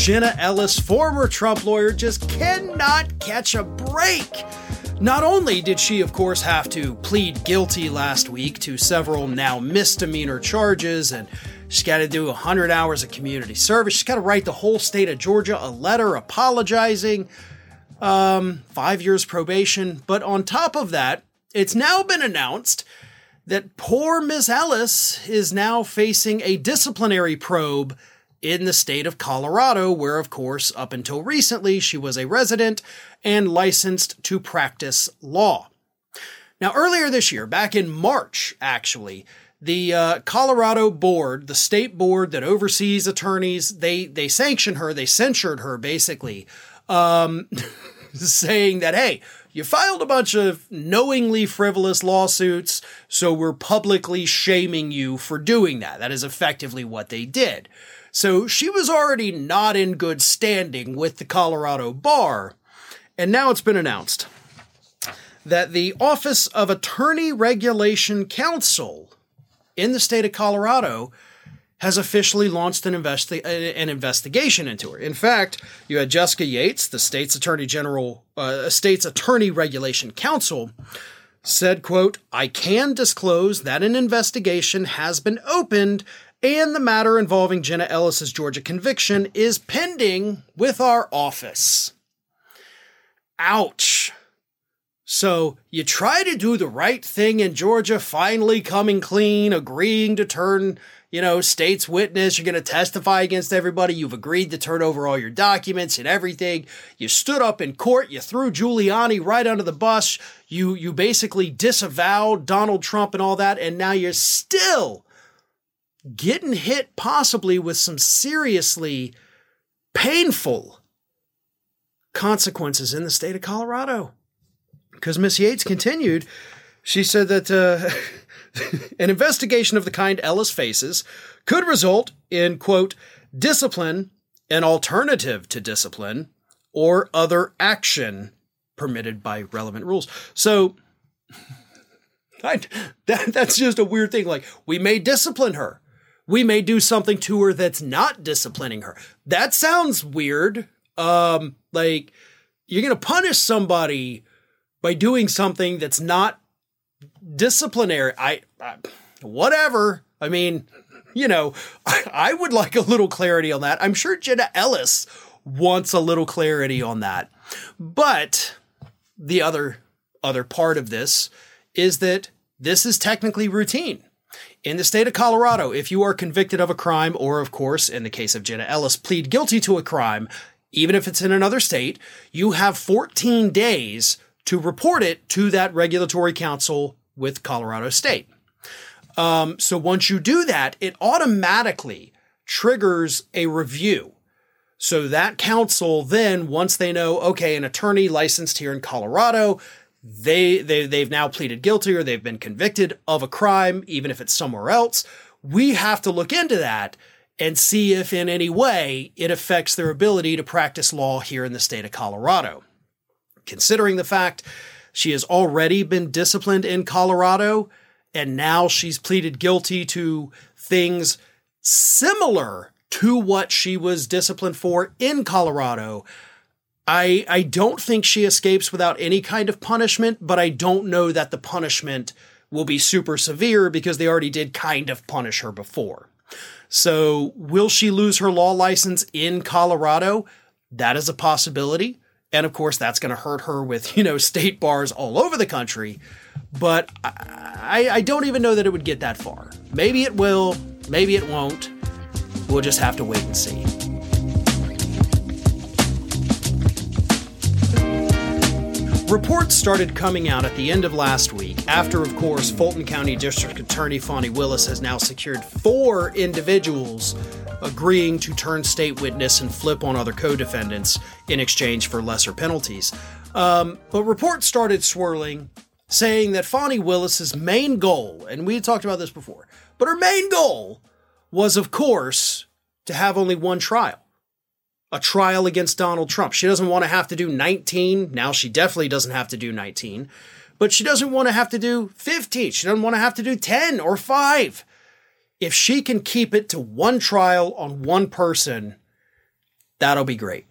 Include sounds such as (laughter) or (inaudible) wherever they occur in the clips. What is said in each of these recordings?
Jenna Ellis, former Trump lawyer, just cannot catch a break. Not only did she, of course, have to plead guilty last week to several now misdemeanor charges, and she's got to do 100 hours of community service, she's got to write the whole state of Georgia a letter apologizing, um, five years probation. But on top of that, it's now been announced that poor Miss Ellis is now facing a disciplinary probe in the state of Colorado, where, of course, up until recently, she was a resident and licensed to practice law. Now, earlier this year, back in March, actually, the uh, Colorado board, the state board that oversees attorneys, they they sanctioned her, they censured her basically, um, (laughs) saying that hey, you filed a bunch of knowingly frivolous lawsuits, so we're publicly shaming you for doing that. That is effectively what they did. So she was already not in good standing with the Colorado bar. And now it's been announced that the Office of Attorney Regulation Counsel in the state of Colorado has officially launched an, investi- an investigation into her. In fact, you had Jessica Yates, the state's attorney general, uh, state's attorney regulation counsel, said, quote, I can disclose that an investigation has been opened and the matter involving Jenna Ellis's Georgia conviction is pending with our office. Ouch. So you try to do the right thing in Georgia, finally coming clean, agreeing to turn, you know, state's witness. You're going to testify against everybody. You've agreed to turn over all your documents and everything. You stood up in court. You threw Giuliani right under the bus. You, you basically disavowed Donald Trump and all that. And now you're still getting hit possibly with some seriously painful consequences in the state of Colorado. Because Miss Yates continued, she said that uh, (laughs) an investigation of the kind Ellis faces could result in, quote, discipline, an alternative to discipline, or other action permitted by relevant rules. So, (laughs) I, that, that's just a weird thing. Like, we may discipline her we may do something to her that's not disciplining her. That sounds weird. Um, like you're going to punish somebody by doing something that's not disciplinary. I, I whatever. I mean, you know, (laughs) I, I would like a little clarity on that. I'm sure Jenna Ellis wants a little clarity on that. But the other other part of this is that this is technically routine. In the state of Colorado, if you are convicted of a crime, or of course, in the case of Jenna Ellis, plead guilty to a crime, even if it's in another state, you have 14 days to report it to that regulatory counsel with Colorado State. Um, so once you do that, it automatically triggers a review. So that counsel then, once they know, okay, an attorney licensed here in Colorado, they, they they've now pleaded guilty or they've been convicted of a crime, even if it's somewhere else. We have to look into that and see if in any way it affects their ability to practice law here in the state of Colorado. Considering the fact she has already been disciplined in Colorado and now she's pleaded guilty to things similar to what she was disciplined for in Colorado, I I don't think she escapes without any kind of punishment, but I don't know that the punishment will be super severe because they already did kind of punish her before. So, will she lose her law license in Colorado? That is a possibility. And of course, that's going to hurt her with, you know, state bars all over the country. But I, I don't even know that it would get that far. Maybe it will, maybe it won't. We'll just have to wait and see. Reports started coming out at the end of last week after, of course, Fulton County District Attorney Fani Willis has now secured four individuals agreeing to turn state witness and flip on other co defendants in exchange for lesser penalties. Um, but reports started swirling saying that Fani Willis's main goal, and we talked about this before, but her main goal was, of course, to have only one trial a trial against Donald Trump. She doesn't want to have to do 19. Now she definitely doesn't have to do 19, but she doesn't want to have to do 15. She doesn't want to have to do 10 or 5. If she can keep it to one trial on one person, That'll be great.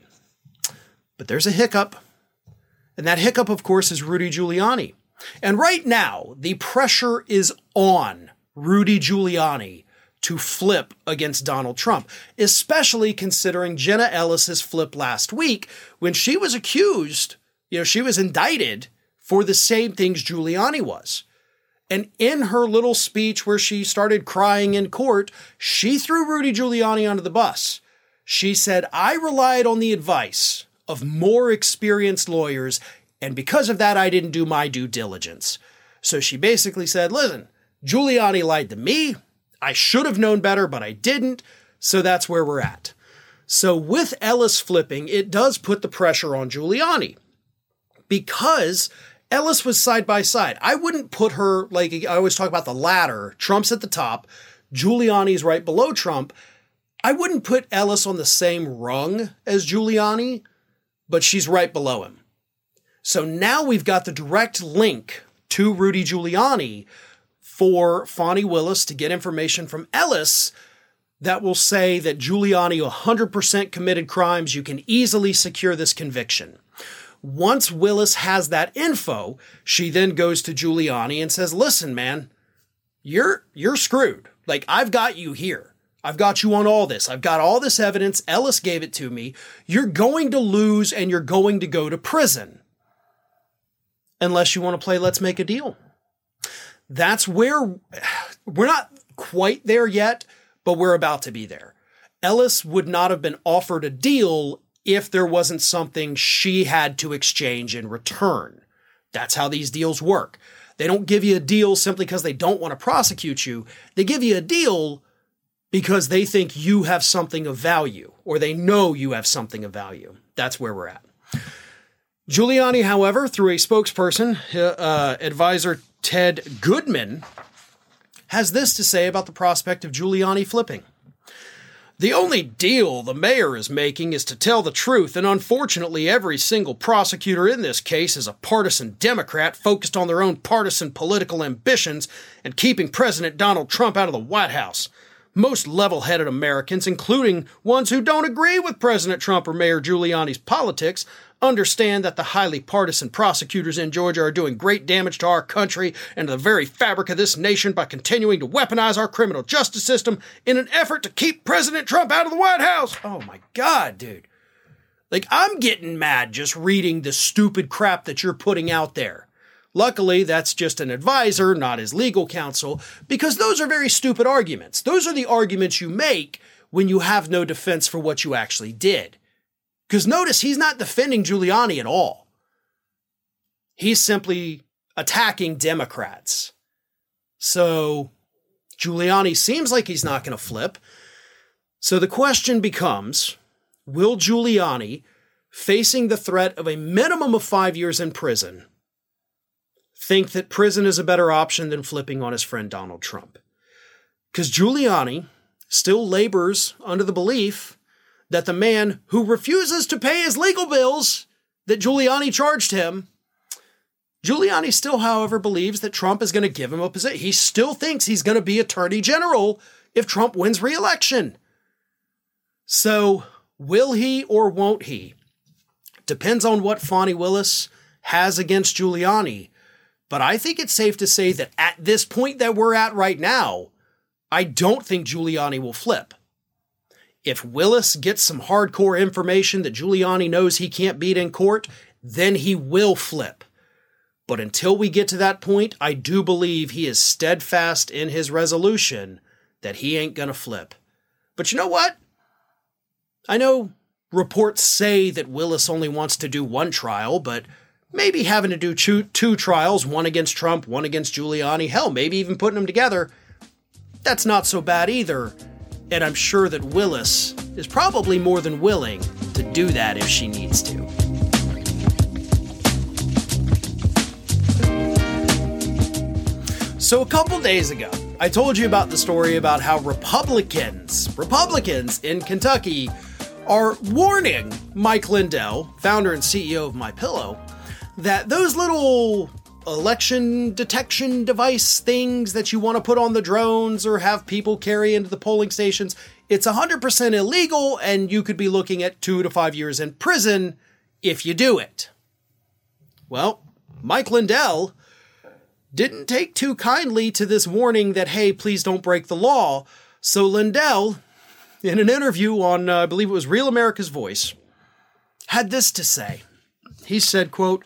But there's a hiccup. And that hiccup, of course, is Rudy Giuliani. And right now, the pressure is on Rudy Giuliani to flip against Donald Trump, especially considering Jenna Ellis's flip last week when she was accused, you know, she was indicted for the same things Giuliani was. And in her little speech where she started crying in court, she threw Rudy Giuliani under the bus. She said, I relied on the advice of more experienced lawyers, and because of that, I didn't do my due diligence. So she basically said, Listen, Giuliani lied to me. I should have known better, but I didn't. So that's where we're at. So with Ellis flipping, it does put the pressure on Giuliani because Ellis was side by side. I wouldn't put her like I always talk about the ladder. Trump's at the top, Giuliani's right below Trump. I wouldn't put Ellis on the same rung as Giuliani, but she's right below him. So now we've got the direct link to Rudy Giuliani for Fani Willis to get information from Ellis that will say that Giuliani 100% committed crimes. You can easily secure this conviction. Once Willis has that info, she then goes to Giuliani and says, "Listen, man, you're you're screwed. Like I've got you here. I've got you on all this. I've got all this evidence. Ellis gave it to me. You're going to lose and you're going to go to prison. Unless you want to play let's make a deal." That's where we're not quite there yet, but we're about to be there. Ellis would not have been offered a deal if there wasn't something she had to exchange in return. That's how these deals work. They don't give you a deal simply because they don't want to prosecute you. They give you a deal because they think you have something of value or they know you have something of value. That's where we're at. Giuliani, however, through a spokesperson, uh, advisor Ted Goodman, has this to say about the prospect of Giuliani flipping. The only deal the mayor is making is to tell the truth, and unfortunately, every single prosecutor in this case is a partisan Democrat focused on their own partisan political ambitions and keeping President Donald Trump out of the White House. Most level headed Americans, including ones who don't agree with President Trump or Mayor Giuliani's politics, understand that the highly partisan prosecutors in Georgia are doing great damage to our country and to the very fabric of this nation by continuing to weaponize our criminal justice system in an effort to keep President Trump out of the White House. Oh my God, dude. Like, I'm getting mad just reading the stupid crap that you're putting out there. Luckily, that's just an advisor, not his legal counsel, because those are very stupid arguments. Those are the arguments you make when you have no defense for what you actually did. Because notice he's not defending Giuliani at all. He's simply attacking Democrats. So Giuliani seems like he's not going to flip. So the question becomes Will Giuliani, facing the threat of a minimum of five years in prison, think that prison is a better option than flipping on his friend Donald Trump? Because Giuliani still labors under the belief that the man who refuses to pay his legal bills that Giuliani charged him, Giuliani still, however, believes that Trump is going to give him a position. He still thinks he's going to be attorney general if Trump wins re-election. So, will he or won't he? Depends on what Fani Willis has against Giuliani. But I think it's safe to say that at this point that we're at right now, I don't think Giuliani will flip. If Willis gets some hardcore information that Giuliani knows he can't beat in court, then he will flip. But until we get to that point, I do believe he is steadfast in his resolution that he ain't gonna flip. But you know what? I know reports say that Willis only wants to do one trial, but maybe having to do two, two trials, one against Trump, one against Giuliani, hell, maybe even putting them together, that's not so bad either and I'm sure that Willis is probably more than willing to do that if she needs to. So, a couple days ago, I told you about the story about how Republicans, Republicans in Kentucky, are warning Mike Lindell, founder and CEO of My Pillow, that those little election detection device things that you want to put on the drones or have people carry into the polling stations, it's 100% illegal and you could be looking at two to five years in prison if you do it. Well, Mike Lindell didn't take too kindly to this warning that, hey, please don't break the law. So Lindell, in an interview on, uh, I believe it was Real America's Voice, had this to say. He said, quote,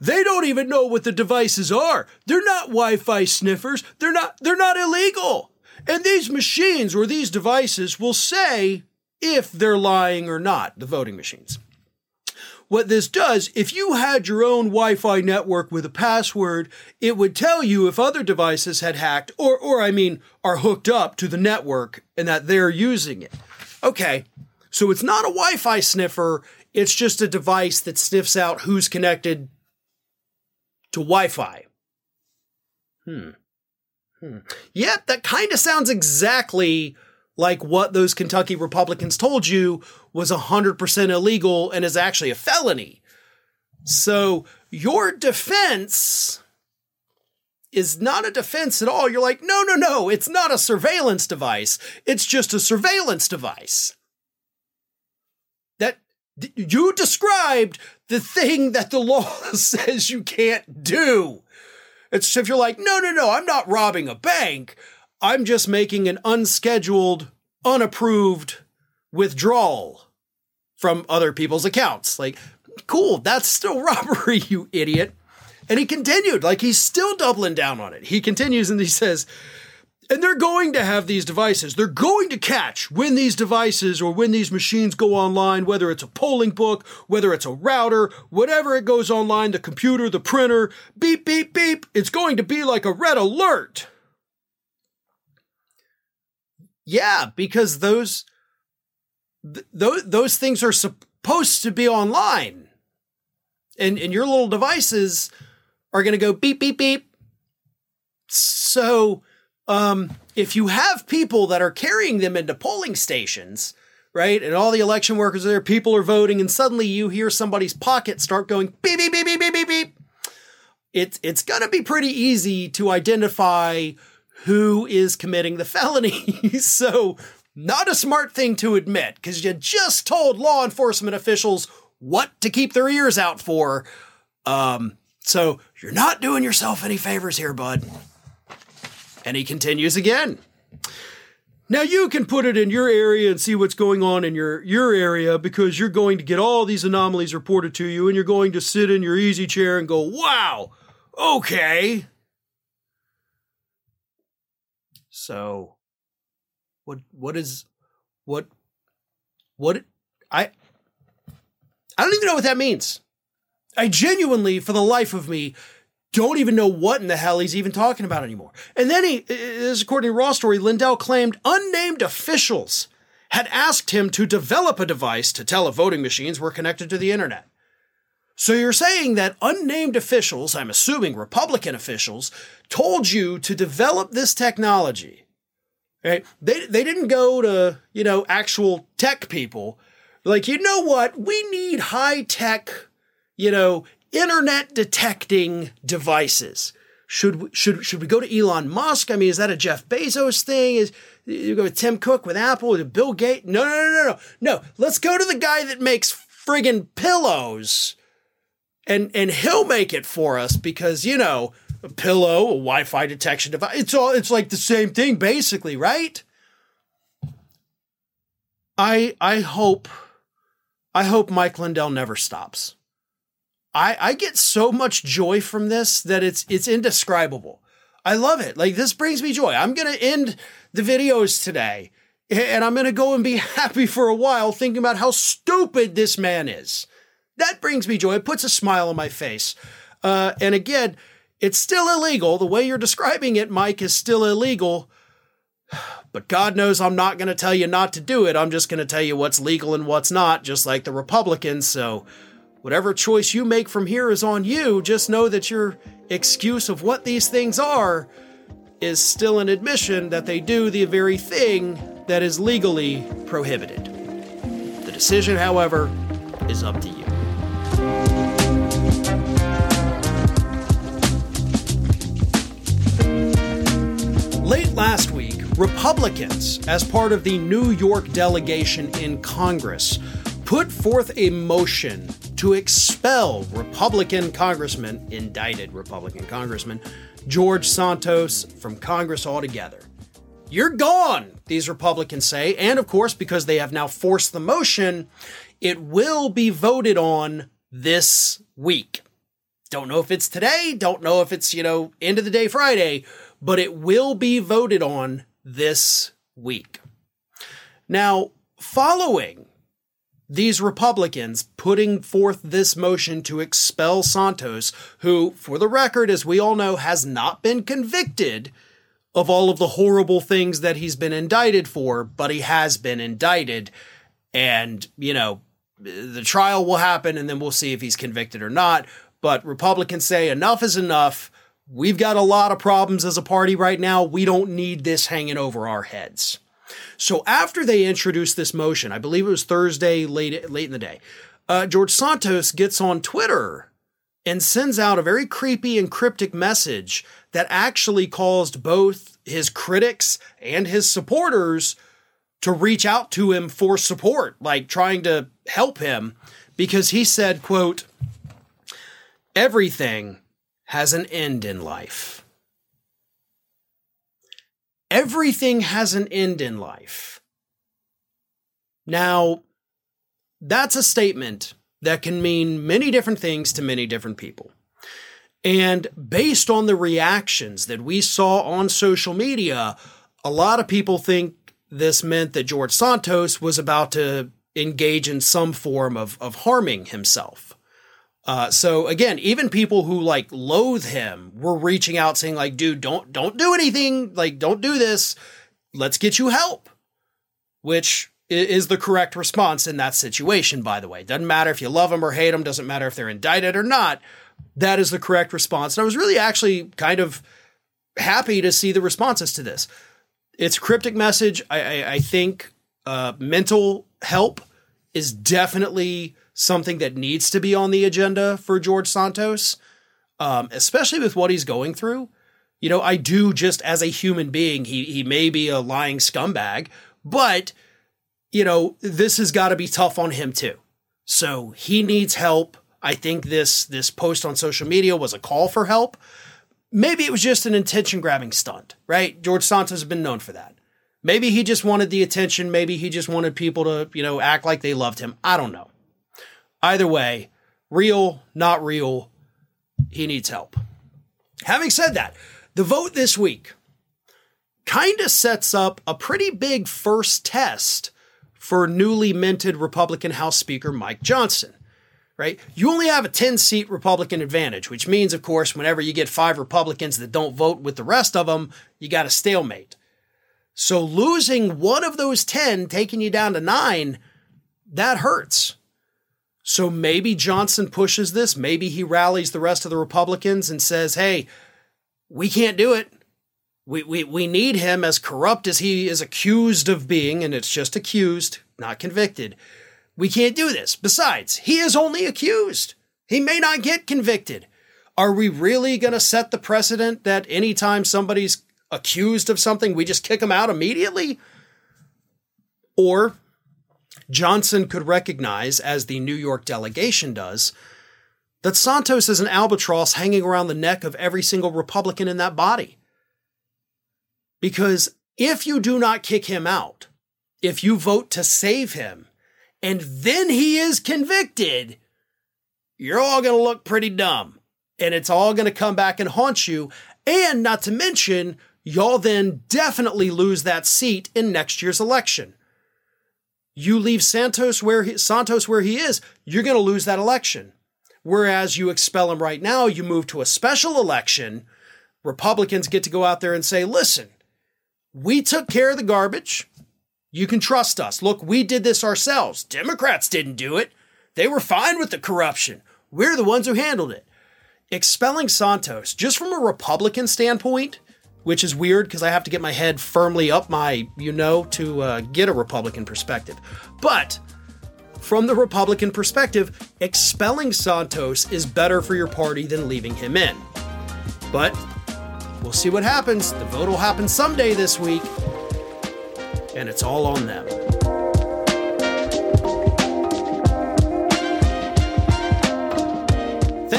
they don't even know what the devices are. They're not Wi-Fi sniffers. They're not they're not illegal. And these machines or these devices will say if they're lying or not, the voting machines. What this does, if you had your own Wi Fi network with a password, it would tell you if other devices had hacked, or, or I mean, are hooked up to the network and that they're using it. Okay, so it's not a Wi Fi sniffer, it's just a device that sniffs out who's connected to Wi Fi. Hmm. Hmm. Yeah, that kind of sounds exactly like what those Kentucky Republicans told you was 100% illegal and is actually a felony. So your defense is not a defense at all. You're like, no, no, no, it's not a surveillance device. It's just a surveillance device. That you described the thing that the law (laughs) says you can't do. It's if you're like, no, no, no, I'm not robbing a bank. I'm just making an unscheduled, unapproved withdrawal from other people's accounts. Like, cool, that's still (laughs) robbery, you idiot. And he continued, like, he's still doubling down on it. He continues and he says, and they're going to have these devices. They're going to catch when these devices or when these machines go online, whether it's a polling book, whether it's a router, whatever it goes online, the computer, the printer, beep, beep, beep. It's going to be like a red alert. Yeah, because those th- those those things are supposed to be online. And and your little devices are going to go beep beep beep. So um, if you have people that are carrying them into polling stations, right, and all the election workers are there, people are voting, and suddenly you hear somebody's pocket start going beep, beep, beep, beep, beep, beep, beep, it's, it's to be pretty easy to identify who is committing the (laughs) felony. so, not a smart thing to admit because you just told law enforcement officials what to keep their ears out for. Um, so, you're not doing yourself any favors here, bud. And he continues again. Now you can put it in your area and see what's going on in your, your area because you're going to get all these anomalies reported to you and you're going to sit in your easy chair and go, wow, okay. So what what is what what I I don't even know what that means. I genuinely, for the life of me, don't even know what in the hell he's even talking about anymore. And then he, is according to Raw Story, Lindell claimed unnamed officials had asked him to develop a device to tell if voting machines were connected to the internet. So you're saying that unnamed officials, I'm assuming Republican officials, told you to develop this technology. Right? They they didn't go to, you know, actual tech people. Like, you know what? We need high tech, you know, internet detecting devices. Should we, should should we go to Elon Musk? I mean, is that a Jeff Bezos thing? Is you go with Tim Cook with Apple with Bill Gates? No, no, no, no, no, no. Let's go to the guy that makes friggin' pillows, and and he'll make it for us because you know a pillow, a Wi-Fi detection device. It's all it's like the same thing basically, right? I I hope I hope Mike Lindell never stops. I, I get so much joy from this that it's it's indescribable. I love it. Like this brings me joy. I'm gonna end the videos today and I'm gonna go and be (laughs) happy for a while thinking about how stupid this man is. That brings me joy. It puts a smile on my face. Uh, and again, it's still illegal. The way you're describing it, Mike, is still illegal. (sighs) But God knows I'm not going to tell you not to do it. I'm just going to tell you what's legal and what's not, just like the Republicans. So Whatever choice you make from here is on you. Just know that your excuse of what these things are is still an admission that they do the very thing that is legally prohibited. The decision, however, is up to you. Late last week, Republicans as part of the New York delegation in Congress, put forth a motion to expel Republican Congressman, indicted Republican Congressman, George Santos from Congress altogether. You're gone, these Republicans say, and of course, because they have now forced the motion, it will be voted on this week. Don't know if it's today, don't know if it's, you know, end of the day Friday, but it will be voted on this week. Now, following these Republicans putting forth this motion to expel Santos, who, for the record, as we all know, has not been convicted of all of the horrible things that he's been indicted for, but he has been indicted. And, you know, the trial will happen and then we'll see if he's convicted or not. But Republicans say enough is enough. We've got a lot of problems as a party right now. We don't need this hanging over our heads. So after they introduced this motion, I believe it was Thursday late late in the day, uh, George Santos gets on Twitter and sends out a very creepy and cryptic message that actually caused both his critics and his supporters to reach out to him for support, like trying to help him, because he said, quote, everything has an end in life. Everything has an end in life. Now, that's a statement that can mean many different things to many different people. And based on the reactions that we saw on social media, a lot of people think this meant that George Santos was about to engage in some form of, of harming himself. Uh, so again, even people who like loathe him were reaching out saying like, dude, don't, don't do anything. Like, don't do this. Let's get you help, which is the correct response in that situation, by the way. Doesn't matter if you love them or hate them, doesn't matter if they're indicted or not. That is the correct response. And I was really actually kind of happy to see the responses to this. It's cryptic message. I, I, I think uh, mental help is definitely something that needs to be on the agenda for George Santos, um, especially with what he's going through. You know, I do just as a human being, he he may be a lying scumbag, but you know, this has got to be tough on him too. So he needs help. I think this this post on social media was a call for help. Maybe it was just an attention grabbing stunt, right? George Santos has been known for that. Maybe he just wanted the attention. Maybe he just wanted people to, you know, act like they loved him. I don't know. Either way, real, not real, he needs help. Having said that, the vote this week kind of sets up a pretty big first test for newly minted Republican House Speaker Mike Johnson. Right? You only have a 10 seat Republican advantage, which means, of course, whenever you get five Republicans that don't vote with the rest of them, you got a stalemate. So losing one of those 10, taking you down to nine, that hurts. So maybe Johnson pushes this. Maybe he rallies the rest of the Republicans and says, hey, we can't do it. We, we, we need him as corrupt as he is accused of being, and it's just accused, not convicted. We can't do this. Besides, he is only accused. He may not get convicted. Are we really going to set the precedent that anytime somebody's accused of something, we just kick them out immediately? Or Johnson could recognize, as the New York delegation does, that Santos is an albatross hanging around the neck of every single Republican in that body. Because if you do not kick him out, if you vote to save him, and then he is convicted, you're all going to look pretty dumb. And it's all going to come back and haunt you. And not to mention, y'all then definitely lose that seat in next year's election you leave Santos where he, Santos where he is, you're going to lose that election. Whereas you expel him right now, you move to a special election. Republicans get to go out there and say, "Listen, we took care of the garbage. You can trust us. Look, we did this ourselves. Democrats didn't do it. They were fine with the corruption. We're the ones who handled it." Expelling Santos, just from a Republican standpoint, which is weird because I have to get my head firmly up my, you know, to uh, get a Republican perspective. But from the Republican perspective, expelling Santos is better for your party than leaving him in. But we'll see what happens. The vote will happen someday this week. and it's all on them.